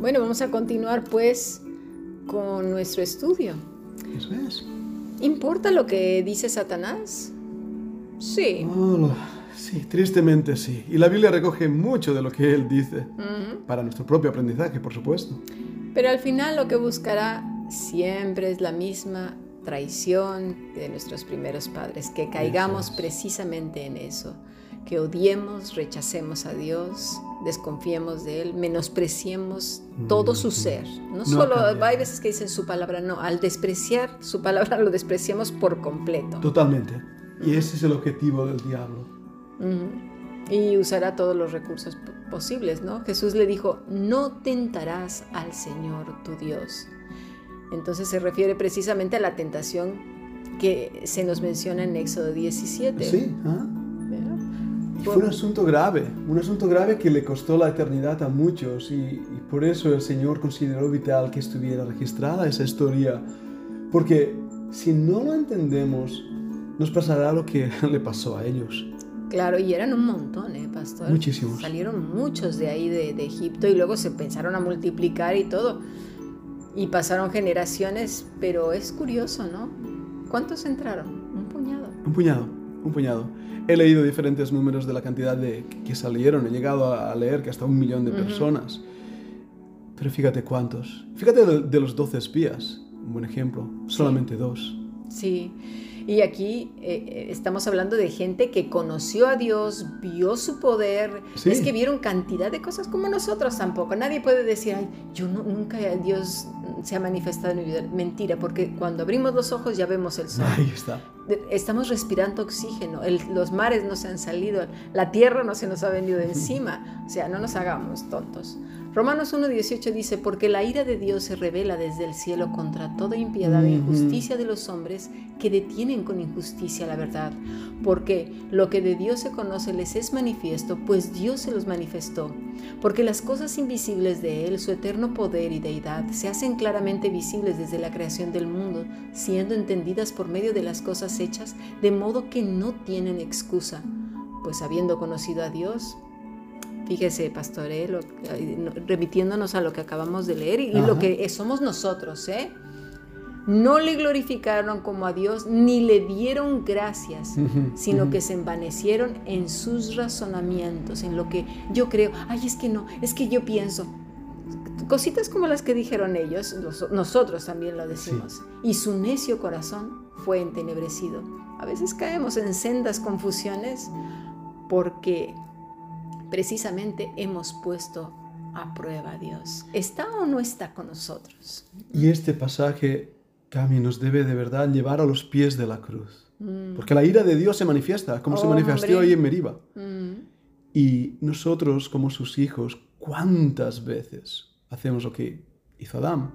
Bueno, vamos a continuar pues con nuestro estudio. Eso es. ¿Importa lo que dice Satanás? Sí. Oh, sí, tristemente sí. Y la Biblia recoge mucho de lo que él dice. Para nuestro propio aprendizaje, por supuesto. Pero al final lo que buscará siempre es la misma traición de nuestros primeros padres, que caigamos es. precisamente en eso, que odiemos, rechacemos a Dios, desconfiemos de Él, menospreciemos todo su ser. No No solo, hay veces que dicen su palabra, no, al despreciar su palabra lo despreciamos por completo. Totalmente. Y ese es el objetivo del diablo. Y usará todos los recursos po- posibles, ¿no? Jesús le dijo, no tentarás al Señor tu Dios. Entonces se refiere precisamente a la tentación que se nos menciona en Éxodo 17. Sí, ¿ah? Y fue un asunto grave, un asunto grave que le costó la eternidad a muchos y, y por eso el Señor consideró vital que estuviera registrada esa historia, porque si no lo entendemos, nos pasará lo que le pasó a ellos. Claro, y eran un montón, ¿eh, pastor? Muchísimos. Salieron muchos de ahí de, de Egipto y luego se pensaron a multiplicar y todo. Y pasaron generaciones, pero es curioso, ¿no? ¿Cuántos entraron? Un puñado. Un puñado, un puñado. He leído diferentes números de la cantidad de que salieron, he llegado a leer que hasta un millón de personas. Pero fíjate cuántos. Fíjate de, de los 12 espías, un buen ejemplo, solamente dos. Sí, y aquí eh, eh, estamos hablando de gente que conoció a Dios, vio su poder, Sí. es que vieron cantidad de cosas como nosotros tampoco. Nadie puede decir, ay, yo no- nunca Dios se ha manifestado en mi vida. Mentira, porque cuando abrimos los ojos ya vemos el sol. Ahí está. Estamos respirando oxígeno, el- los mares no se han salido, la tierra no se nos ha venido de encima, o sea, no nos hagamos tontos. Romanos 1.18 dice, porque la ira de Dios se revela desde el cielo contra toda impiedad e injusticia de los hombres que detienen con injusticia la verdad, porque lo que de Dios se conoce les es manifiesto, pues Dios se los manifestó, porque las cosas invisibles de Él, su eterno poder y deidad, se hacen claramente visibles desde la creación del mundo, siendo entendidas por medio de las cosas hechas, de modo que no tienen excusa, pues habiendo conocido a Dios, Fíjese, pastor, ¿eh? Lo- remitiéndonos a lo que acabamos de leer y, lo que somos nosotros, ¿eh? No le glorificaron como a Dios ni le dieron gracias, sino que se envanecieron en sus razonamientos, en lo que yo creo. Ay, es que no, es que yo pienso. Cositas como las que dijeron ellos, los- nosotros también lo decimos. Y su necio corazón fue entenebrecido. A veces caemos en sendas confusiones porque precisamente hemos puesto a prueba a Dios. ¿Está o no está con nosotros? Y este pasaje, Cami, nos debe de verdad llevar a los pies de la cruz. Porque la ira de Dios se manifiesta, como se manifestó Mm. Hombre. hoy en Meriba. Mm, Y nosotros, como sus hijos, ¿cuántas veces hacemos lo que hizo Adán?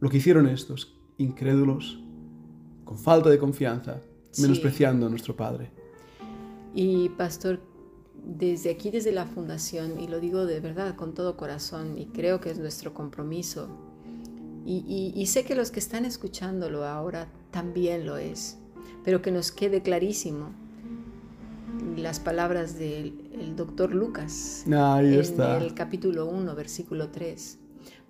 Lo que hicieron estos, incrédulos, con falta de confianza, Sí. menospreciando a nuestro Padre. Y pastor, desde aquí, desde la fundación, y lo digo de verdad con todo corazón, y creo que es nuestro compromiso, y, y- y sé que los que están escuchándolo ahora también lo es, pero que nos quede clarísimo las palabras del el doctor Lucas Ahí en está. el capítulo 1, versículo 3.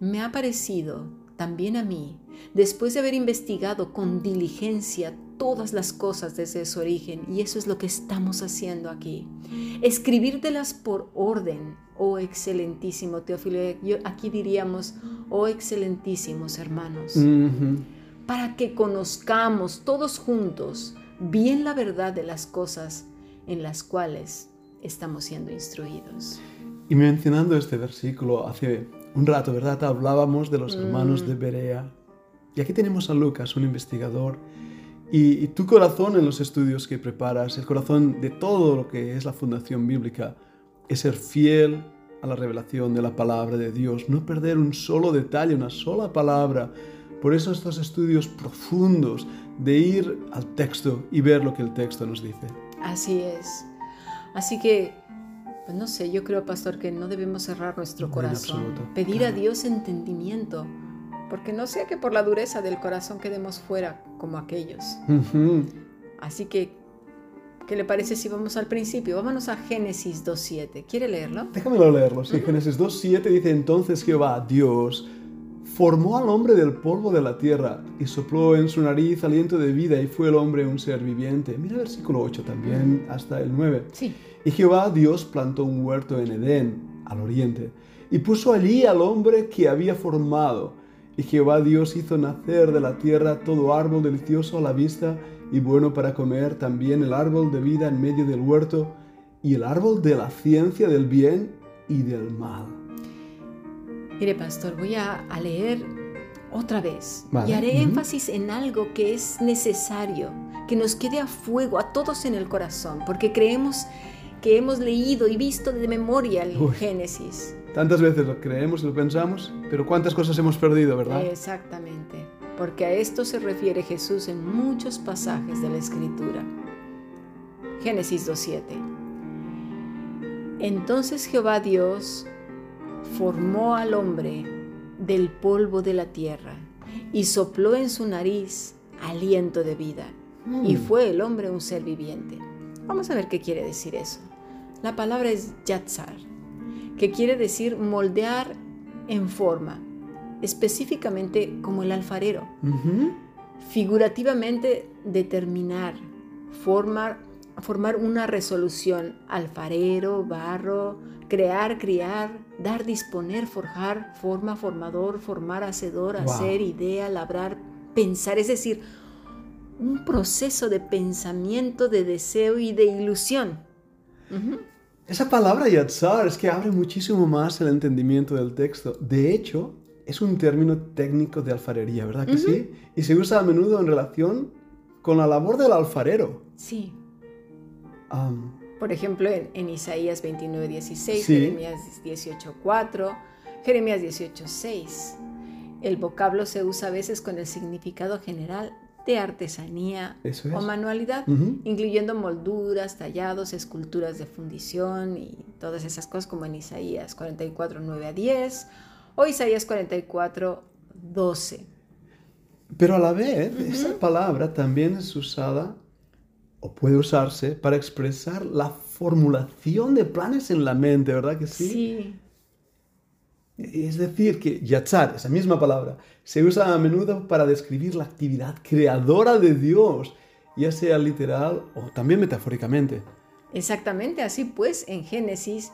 Me ha parecido también a mí, después de haber investigado con diligencia todas las cosas desde su origen, y eso es lo que estamos haciendo aquí, escribírtelas por orden, oh excelentísimo Teófilo, yo aquí diríamos, oh excelentísimos hermanos, para que conozcamos todos juntos bien la verdad de las cosas en las cuales estamos siendo instruidos. Y mencionando este versículo, hace un rato, ¿verdad? Hablábamos de los hermanos Mm. de Berea. Y aquí tenemos a Lucas, un investigador. Y, y tu corazón en los estudios que preparas, el corazón de todo lo que es la fundación bíblica, es ser fiel a la revelación de la palabra de Dios, no perder un solo detalle, una sola palabra. Por eso estos estudios profundos de ir al texto y ver lo que el texto nos dice. Así es. Así que, pues no sé, yo creo, pastor, que no debemos cerrar nuestro corazón. Pedir a. Dios entendimiento, porque no sea que por la dureza del corazón quedemos fuera como aquellos. Así que ¿Qué le parece si vamos al principio? Vámonos a Génesis 2.7. ¿Quiere leerlo? Déjamelo leerlo. Sí, Génesis 2.7 dice entonces Jehová, Dios, formó al hombre del polvo de la tierra y sopló en su nariz aliento de vida y fue el hombre un ser viviente. Mira el versículo 8 también hasta el 9. Sí. Y Jehová Dios plantó un huerto en Edén, al oriente, y puso allí al hombre que había formado. Y Jehová Dios hizo nacer de la tierra todo árbol delicioso a la vista y bueno para comer, también el árbol de vida en medio del huerto y el árbol de la ciencia del bien y del mal. Mire, pastor, voy a, a leer otra vez Vale, y haré énfasis en algo que es necesario, que nos quede a fuego a todos en el corazón, porque creemos que hemos leído y visto de memoria el Uy. Génesis. Tantas veces lo creemos y lo pensamos, pero cuántas cosas hemos perdido, ¿verdad? Exactamente, porque a esto se refiere Jesús en muchos pasajes de la Escritura. Génesis 2.7. Entonces Jehová Dios formó al hombre del polvo de la tierra y sopló en su nariz aliento de vida, y Mm. fue el hombre un ser viviente. Vamos a ver qué quiere decir eso. La palabra es yatzar, que quiere decir moldear en forma, específicamente como el alfarero. Figurativamente determinar, formar, formar una resolución, alfarero, barro, crear, criar, dar, disponer, forjar, forma, formador, formar, hacedor, Wow. hacer, idea, labrar, pensar, es decir, un proceso de pensamiento, de deseo y de ilusión. Esa palabra yatzar es que abre muchísimo más el entendimiento del texto. De hecho, es un término técnico de alfarería, ¿verdad que sí? Y se usa a menudo en relación con la labor del alfarero. Sí, Am, Por ejemplo, en, en Isaías 29, 16, Sí. Jeremías 18, 4, Jeremías 18, 6. El vocablo se usa a veces con el significado general de artesanía Eso o manualidad, incluyendo molduras, tallados, esculturas de fundición y todas esas cosas como en Isaías 44, 9 a 10 o Isaías 44, 12. Pero a la vez, esa palabra también es usada o puede usarse para expresar la formulación de planes en la mente, ¿verdad que sí? Sí, Es decir, que yatzar, esa misma palabra, se usa a menudo para describir la actividad creadora de Dios, ya sea literal o también metafóricamente. Exactamente, así pues, en Génesis,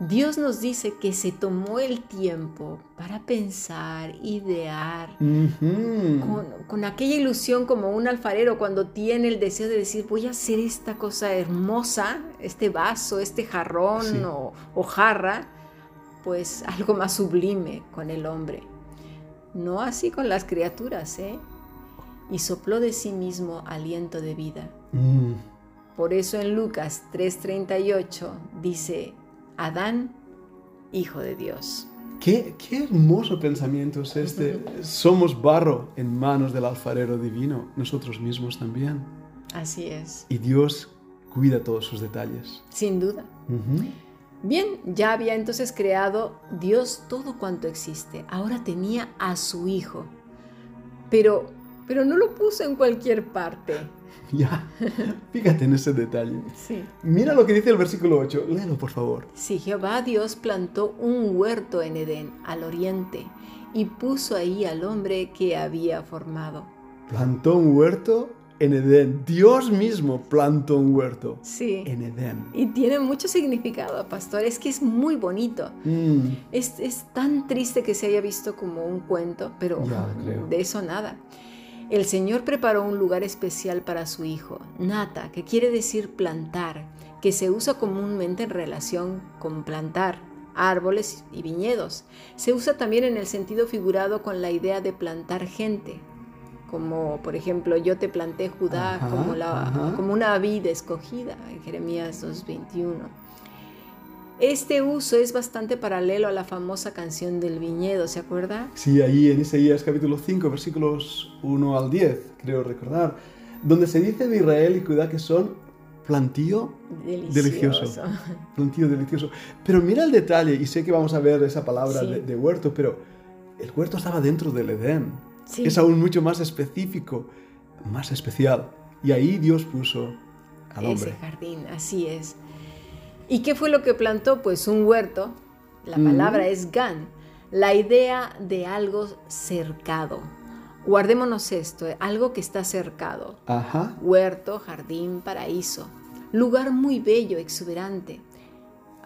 Dios nos dice que se tomó el tiempo para pensar, idear, con, con aquella ilusión como un alfarero cuando tiene el deseo de decir, voy a hacer esta cosa hermosa, este vaso, este jarrón Sí. o, o jarra, pues algo más sublime con el hombre. No así con las criaturas, ¿eh? Y sopló de sí mismo aliento de vida. Mm. Por eso en Lucas 3:38 dice, Adán, hijo de Dios. Qué, qué hermoso pensamiento es este. Somos barro en manos del alfarero divino, nosotros mismos también. Así es, Y Dios cuida todos sus detalles. sin duda. Ujú. Bien, ya había entonces creado Dios todo cuanto existe. Ahora tenía a su hijo. Pero, pero no lo puso en cualquier parte. Ya, fíjate en ese detalle. Sí. Mira lo que dice el versículo 8. Léelo, por favor. Si Jehová Dios plantó un huerto en Edén, al oriente, y puso ahí al hombre que había formado. Plantó un huerto en Edén. Dios mismo plantó un huerto Sí. en Edén. Y tiene mucho significado, pastor. Es que es muy bonito. Mm, Es, es tan triste que se haya visto como un cuento, pero Ya, de eso nada. El Señor preparó un lugar especial para su hijo, nata, que quiere decir plantar, que se usa comúnmente en relación con plantar árboles y viñedos. Se usa también en el sentido figurado con la idea de plantar gente, como por ejemplo yo te planté Judá Ajá, como, la, ajá. como una vid escogida en Jeremías 2.21. Este uso es bastante paralelo a la famosa canción del viñedo, ¿se acuerda? Sí, ahí en Isaías capítulo 5, versículos 1 al 10, creo recordar, donde se dice de Israel y Judá que son plantío, Delicioso. plantío delicioso. Pero mira el detalle, y sé que vamos a ver esa palabra Sí. de, de huerto, pero el huerto estaba dentro del Edén. Sí. Es aún mucho más específico, más especial. Y ahí Dios puso al hombre. ese jardín, así es. ¿Y qué fue lo que plantó? Pues un huerto. La palabra es gan, la idea de algo cercado. Guardémonos esto, eh, algo que está cercado. Ajá. Huerto, jardín, paraíso. Lugar muy bello, exuberante.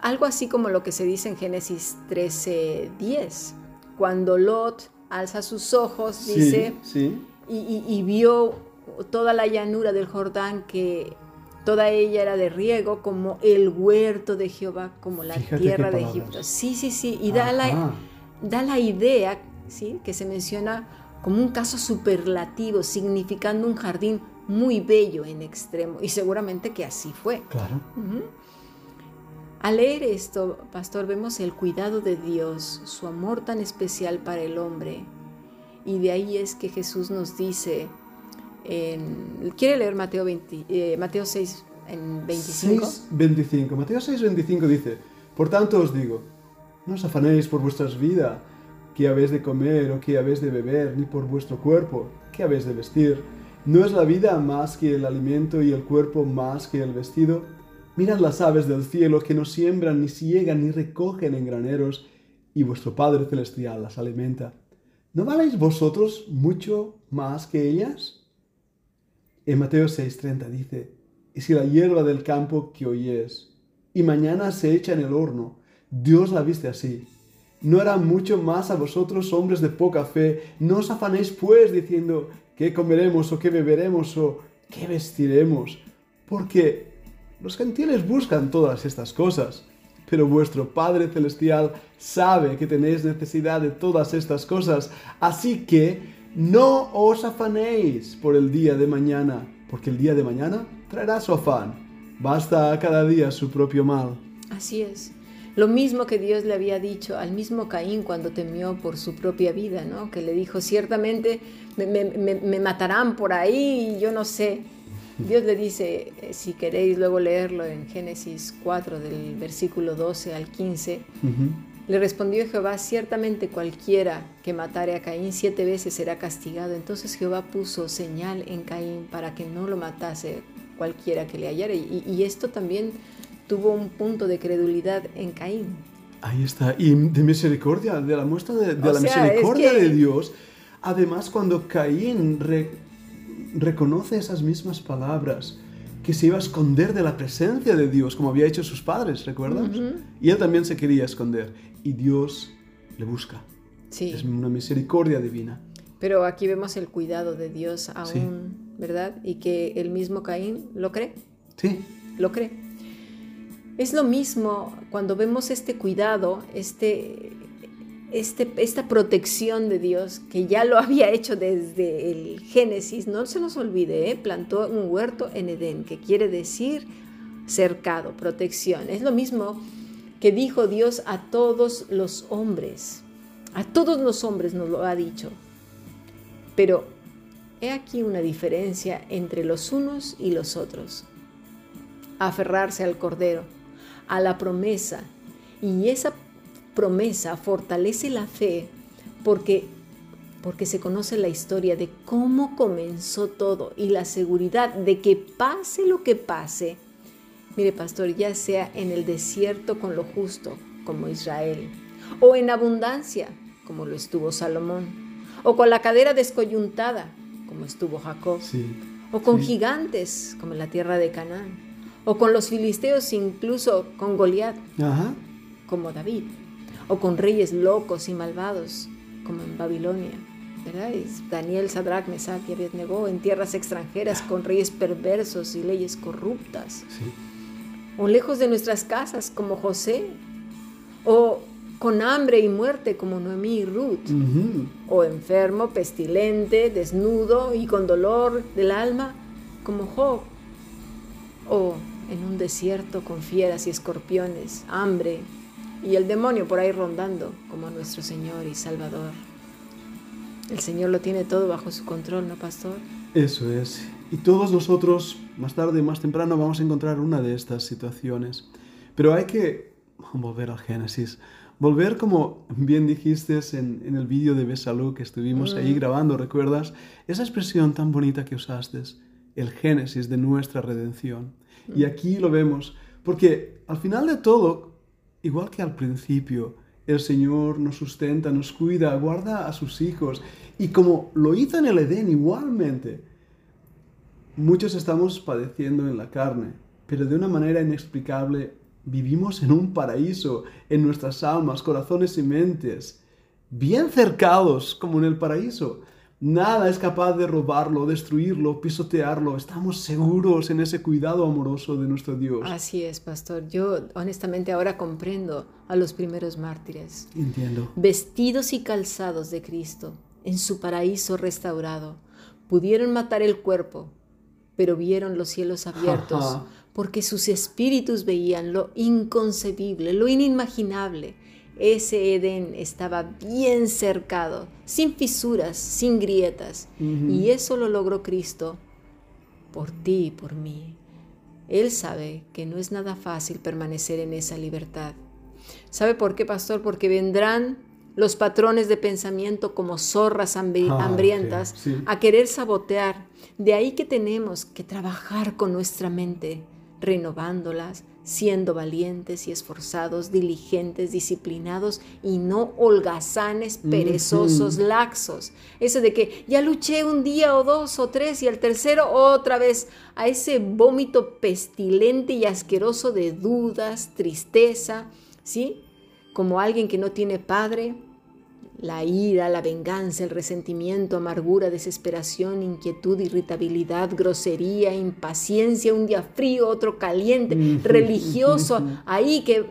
Algo así como lo que se dice en Génesis 13:10. Cuando Lot alza sus ojos, dice, Sí, y, y- y vio toda la llanura del Jordán que toda ella era de riego como el huerto de Jehová, como la Fíjate tierra de. Egipto. Sí, sí, sí. Y da la, da la idea, ¿sí? Que se menciona como un caso superlativo, significando un jardín muy bello en extremo. Y seguramente que así fue. Claro. Al leer esto, pastor, vemos el cuidado de Dios, su amor tan especial para el hombre. Y de ahí es que Jesús nos dice, en- ¿quiere leer Mateo, 20 eh, Mateo 6 en 25? 6.25. Mateo 6.25 dice, Por tanto os digo, no os afanéis por vuestras vidas, qué habéis de comer o qué habéis de beber, ni por vuestro cuerpo, qué habéis de vestir. ¿No es la vida más que el alimento y el cuerpo más que el vestido? Mirad las aves del cielo que no siembran, ni siegan, ni recogen en graneros, y vuestro Padre Celestial las alimenta. ¿No valéis vosotros mucho más que ellas? En Mateo 6:30 dice, y si la hierba del campo que hoy es, y mañana se echa en el horno, Dios la viste así. ¿No hará mucho más a vosotros, hombres de poca fe? No os afanéis pues diciendo, ¿qué comeremos o qué beberemos o qué vestiremos? Porque los gentiles buscan todas estas cosas, pero vuestro Padre Celestial sabe que tenéis necesidad de todas estas cosas, así que no os afanéis por el día de mañana, porque el día de mañana traerá su afán. Basta cada día su propio mal. Así es. Lo mismo que Dios le había dicho al mismo Caín cuando temió por su propia vida, ¿no? Que le dijo, ciertamente me, me- me- me matarán por ahí y yo no sé. Dios le dice, eh, si queréis luego leerlo en Génesis 4, del versículo 12 al 15, Ujú. le respondió Jehová, ciertamente cualquiera que matare a Caín siete veces será castigado. Entonces Jehová puso señal en Caín para que no lo matase cualquiera que le hallara. Y, y esto también tuvo un punto de credulidad en Caín. Ahí está. Y de misericordia, de la muestra de, la sea, misericordia es que- de Dios. Además, cuando Caín re- reconoce esas mismas palabras, que se iba a esconder de la presencia de Dios, como había hecho sus padres, ¿recuerdas? Y él también se quería esconder. Y Dios le busca. Sí, Es una misericordia divina. pero aquí vemos el cuidado de Dios aún, Sí. ¿verdad? Y que el mismo Caín lo cree. Sí, lo cree. Es lo mismo cuando vemos este cuidado, este, este, esta protección de Dios que ya lo había hecho desde el Génesis. No se nos olvide, ¿eh? plantó un huerto en Edén, que quiere decir cercado, protección. Es lo mismo que dijo Dios a todos los hombres. A todos los hombres nos lo ha dicho. Pero he aquí una diferencia entre los unos y los otros aferrarse al Cordero, a la promesa. Y esa promesa fortalece la fe porque, porque se conoce la historia de cómo comenzó todo y la seguridad de que pase lo que pase. Mire, pastor, ya sea en el desierto con lo justo, como Israel, o en abundancia, como lo estuvo Salomón, o con la cadera descoyuntada, como estuvo Jacob sí. o con Sí. gigantes como en la tierra de Canaán, o con los filisteos incluso con Goliat Ajá. como David, o con reyes locos y malvados como en Babilonia. ¿verdad? Y Daniel, Sadrach, Mesach y Abednego en tierras extranjeras con reyes perversos y leyes corruptas, Sí. o lejos de nuestras casas como José, o con hambre y muerte como Noemí y Ruth o enfermo, pestilente, desnudo y con dolor del alma, como Job, o en un desierto con fieras y escorpiones, hambre y el demonio por ahí rondando, como nuestro Señor y Salvador. El Señor lo tiene todo bajo su control, ¿no, pastor? Eso es. Y todos nosotros, más tarde, más temprano, vamos a encontrar una de estas situaciones. Pero hay que volver al Génesis. Volver, como bien dijiste en, en el vídeo de Besalú que estuvimos ahí grabando, ¿recuerdas? Esa expresión tan bonita que usaste. el génesis de nuestra redención. Y aquí lo vemos, porque al final de todo, igual que al principio, el Señor nos sustenta, nos cuida, guarda a sus hijos. Y como lo hizo en el Edén igualmente, muchos estamos padeciendo en la carne, pero de una manera inexplicable vivimos en un paraíso, en nuestras almas, corazones y mentes, bien cercados como en el paraíso. Nada es capaz de robarlo, destruirlo, pisotearlo. Estamos seguros en ese cuidado amoroso de nuestro Dios. Así es, pastor. Yo honestamente ahora comprendo a los primeros mártires. Entiendo. Vestidos y calzados de Cristo, en su paraíso restaurado, pudieron matar el cuerpo, pero vieron los cielos abiertos, porque sus espíritus veían lo inconcebible, lo inimaginable ese Edén estaba bien cercado, sin fisuras, sin grietas. Y eso lo logró Cristo por ti y por mí. Él sabe que no es nada fácil permanecer en esa libertad. ¿Sabe por qué, pastor? Porque vendrán los patrones de pensamiento como zorras ah, hambrientas a querer sabotear. De ahí que tenemos que trabajar con nuestra mente, renovándolas, siendo valientes y esforzados, diligentes, disciplinados y no holgazanes, perezosos, laxos. Eso de que ya luché un día o dos o tres y al tercero otra vez a ese vómito pestilente y asqueroso de dudas, tristeza, ¿sí? Como alguien que no tiene padre, la ira, la venganza, el resentimiento, amargura, desesperación, inquietud, irritabilidad, grosería, impaciencia, un día frío, otro caliente, religioso, ahí que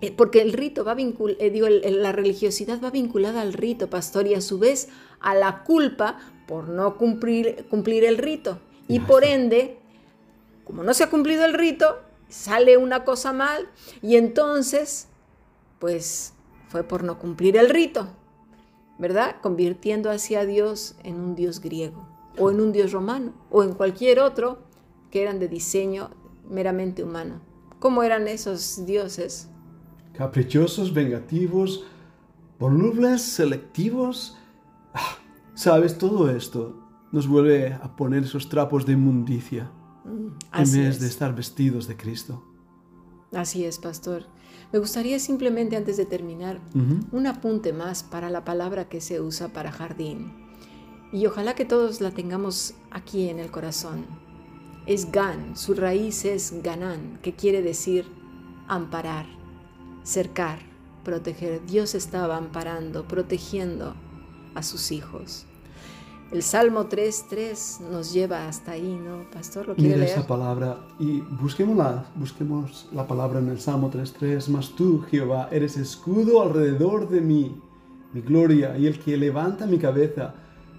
eh, porque el rito va vincul eh, digo, la religiosidad va vinculada al rito, pastor, y a su vez a la culpa por no cumplir, cumplir el rito. Y por ende, como no se ha cumplido el rito, sale una cosa mal y entonces, pues fue por no cumplir el rito, ¿verdad? Convirtiendo hacia Dios en un Dios griego o en un Dios romano o en cualquier otro que eran de diseño meramente humano. ¿Cómo eran esos dioses? Caprichosos, vengativos, volubles, selectivos. Ah, Sabes, todo esto nos vuelve a poner esos trapos de inmundicia mm, en vez de estar vestidos de Cristo. Así es, pastor. Me gustaría simplemente antes de terminar un apunte más para la palabra que se usa para jardín. Y ojalá que todos la tengamos aquí en el corazón. Es gan, su raíz es ganán, que quiere decir amparar, cercar, proteger. Dios estaba amparando, protegiendo a sus hijos. El Salmo 3.3 nos lleva hasta ahí, ¿no, Pastor? ¿Lo quiere Mira esa palabra y busquemos la, busquemos la palabra en el Salmo 3.3. Mas tú, Jehová, eres escudo alrededor de mí, mi gloria y el que levanta mi cabeza.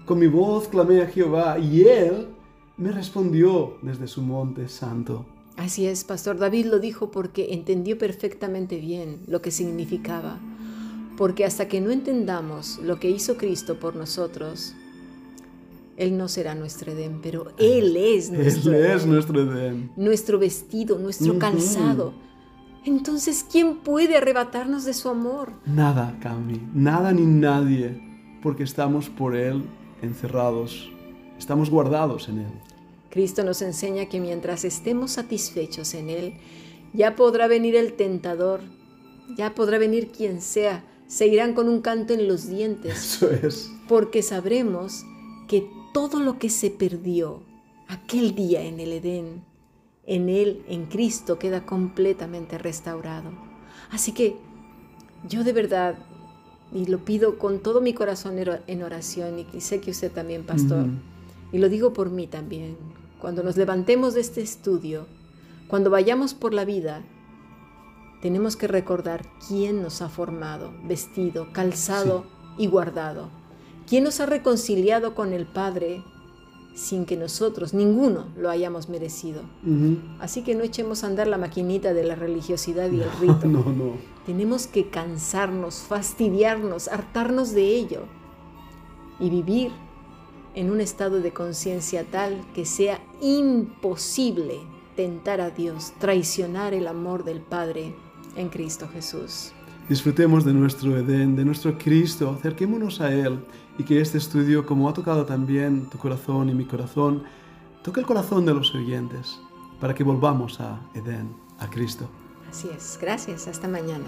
Con mi voz clamé a Jehová y él me respondió desde su monte santo. Así es, Pastor David lo dijo porque entendió perfectamente bien lo que significaba. Porque hasta que no entendamos lo que hizo Cristo por nosotros, él no será nuestro Edén, pero Él es nuestro Él es nuestro Edén. Nuestro vestido, nuestro calzado. Entonces, ¿quién puede arrebatarnos de su amor? Nada, Cami, nada ni nadie, porque estamos por Él encerrados, estamos guardados en Él. Cristo nos enseña que mientras estemos satisfechos en Él, ya podrá venir el tentador, ya podrá venir quien sea, se irán con un canto en los dientes. Eso es. Porque sabremos que todo lo que se perdió aquel día en el Edén, en Él, en Cristo, queda completamente restaurado. Así que yo de verdad, y lo pido con todo mi corazón en oración, y sé que usted también, pastor, y lo digo por mí también, cuando nos levantemos de este estudio, cuando vayamos por la vida, tenemos que recordar quién nos ha formado, vestido, calzado y guardado ¿Quién nos ha reconciliado con el Padre sin que nosotros, ninguno, lo hayamos merecido? Así que no echemos a andar la maquinita de la religiosidad y el rito. No, no. Tenemos que cansarnos, fastidiarnos, hartarnos de ello y vivir en un estado de conciencia tal que sea imposible tentar a Dios, traicionar el amor del Padre en Cristo Jesús. Disfrutemos de nuestro Edén, de nuestro Cristo, acerquémonos a Él y que este estudio, como ha tocado también tu corazón y mi corazón, toca el corazón de los oyentes para que volvamos a Edén, a Cristo. Así es. Gracias. Hasta mañana.